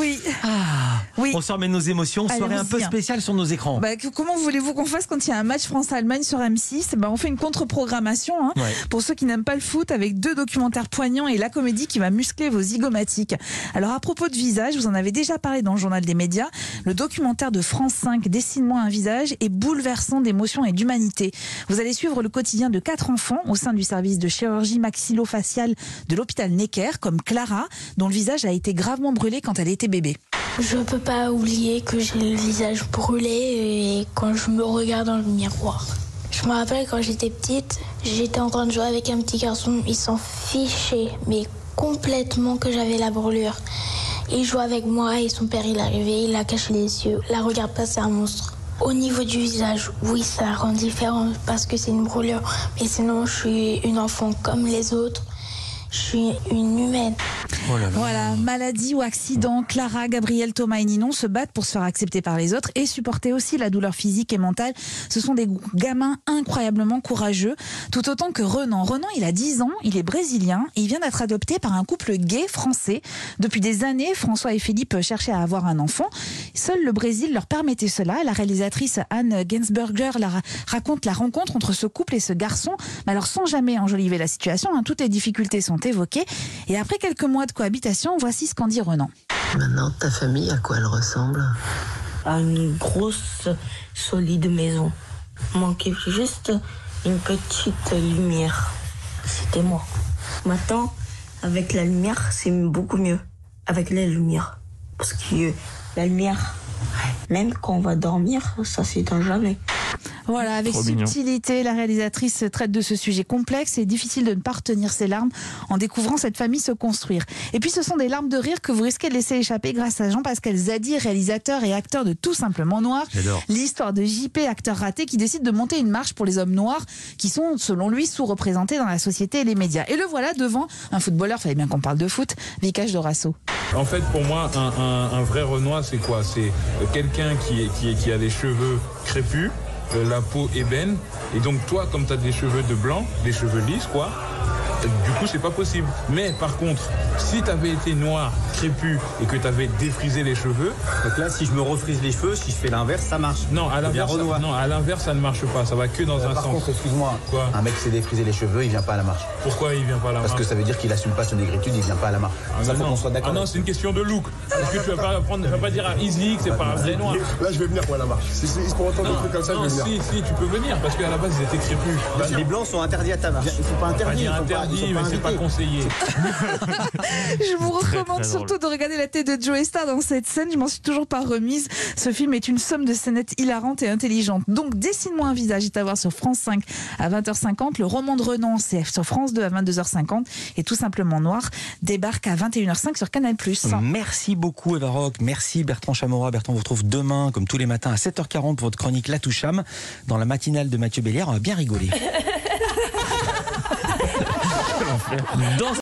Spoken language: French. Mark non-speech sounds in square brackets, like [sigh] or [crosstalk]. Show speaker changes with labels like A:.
A: Oui.
B: Ah,
A: Oui.
B: On se remet nos émotions.
A: Allez,
B: Soirée un peu spéciale sur nos écrans.
A: Bah, comment voulez-vous qu'on fasse quand il y a un match France-Allemagne sur M6 bah, On fait une contre-programmation hein,
B: Ouais.
A: pour ceux qui n'aiment pas le foot avec deux documentaires poignants et la comédie qui va muscler vos zygomatiques. Alors à propos de visage, vous en avez déjà parlé dans le journal des médias, le documentaire de France 5 Dessine-moi un visage est bouleversant d'émotion et d'humanité. Vous allez suivre le quotidien de quatre enfants au sein du service de chirurgie maxillofaciale de l'hôpital Necker, comme Clara, dont le visage a été gravement brûlé quand elle était bébé.
C: Je peux pas oublier que j'ai le visage brûlé et quand je me regarde dans le miroir. Je me rappelle quand j'étais petite, j'étais en train de jouer avec un petit garçon, il s'en fichait, mais complètement que j'avais la brûlure. Il jouait avec moi et son père il est arrivé, il a caché les yeux. La regarde pas, c'est un monstre. Au niveau du visage, oui, ça rend différent parce que c'est une brûlure, mais sinon je suis une enfant comme les autres. Je suis une humaine.
B: Oh là là.
A: Voilà, maladie ou accident, Clara, Gabriel, Thomas et Ninon se battent pour se faire accepter par les autres et supporter aussi la douleur physique et mentale. Ce sont des gamins incroyablement courageux, tout autant que Renan. Renan, il a 10 ans, il est brésilien et il vient d'être adopté par un couple gay français. Depuis des années, François et Philippe cherchaient à avoir un enfant. Seul le Brésil leur permettait cela. La réalisatrice Anne Gensberger raconte la rencontre entre ce couple et ce garçon, mais alors sans jamais enjoliver la situation. hein, toutes les difficultés sont évoquées. Et après quelques mois de cohabitation, voici ce qu'en dit Renan.
D: Maintenant, ta famille, à quoi elle ressemble?
E: À une grosse, solide maison. Manquait juste une petite lumière. C'était moi. Maintenant, avec la lumière, c'est beaucoup mieux. Avec la lumière. Parce que la lumière, même quand on va dormir, ça s'éteint jamais.
A: Voilà, avec
B: Trop mignon.
A: subtilité, la réalisatrice traite de ce sujet complexe et difficile de ne pas retenir ses larmes en découvrant cette famille se construire. Et puis ce sont des larmes de rire que vous risquez de laisser échapper grâce à Jean-Pascal Zadi, réalisateur et acteur de Tout simplement Noir.
B: J'adore.
A: L'histoire de JP, acteur raté, qui décide de monter une marche pour les hommes noirs qui sont, selon lui, sous-représentés dans la société et les médias. Et le voilà devant un footballeur, fallait bien qu'on parle de foot, Vicage Dorasso.
F: En fait, pour moi, un, un- un vrai Renoir, c'est quoi? C'est quelqu'un qui, est- qui, est- qui a les cheveux crépus, la peau ébène. Et donc, toi, comme tu as des cheveux de blanc, des cheveux lisses, quoi, euh, du coup, c'est pas possible. Mais par contre, si tu avais été noir, crépus, et que tu avais défrisé les cheveux,
G: Donc là, si je me refrise les cheveux, si je fais l'inverse, ça marche.
F: non, à
G: devient
F: l'inverse, ça, non, à l'inverse, ça ne marche pas. Ça va que dans un
G: Par
F: sens.
G: contre, excuse-moi,
F: Quoi
G: un mec s'est défrisé les cheveux, il vient pas à la marche.
F: Pourquoi il vient pas là
G: Parce que ça veut dire qu'il assume pas son négritude, il vient pas à la marche.
F: Ah,
G: ça, faut
F: non.
G: qu'on soit d'accord.
F: Ah non, c'est une question de look. Parce que tu vas pas, prendre, tu vas pas dire à Easy que c'est pas un vrai noir.
H: Là, je vais venir pour la marche. Si c'est pour entendre des trucs comme ça,
F: non,
H: je vais venir.
F: si, si, tu peux venir, parce qu'à la base, ils étaient crépus.
G: Bah, les blancs sont interdits à ta marche. Ils sont pas interdits. ils sont pas- ils
F: interdit,
G: sont
F: mais c'est pas conseillé. [laughs]
A: Je vous recommande
B: très
A: surtout de regarder la tête de Joe Star dans cette scène. Je m'en suis toujours pas remise. Ce film est une somme de scénettes hilarantes et intelligentes. Donc, Dessine-moi un visage est à voir sur France 5 à 20h50. Le roman de Renan, c'est sur France 2 à 22h50. Et tout simplement Noir débarque à 21h05 sur Canal+.
B: Merci beaucoup Eva Rock, merci Bertrand Chamora. Bertrand vous retrouve demain, comme tous les matins, à 7h40 pour votre chronique La Toucham. Dans la matinale de Mathieu Bélière, on va bien rigoler. [laughs] Dans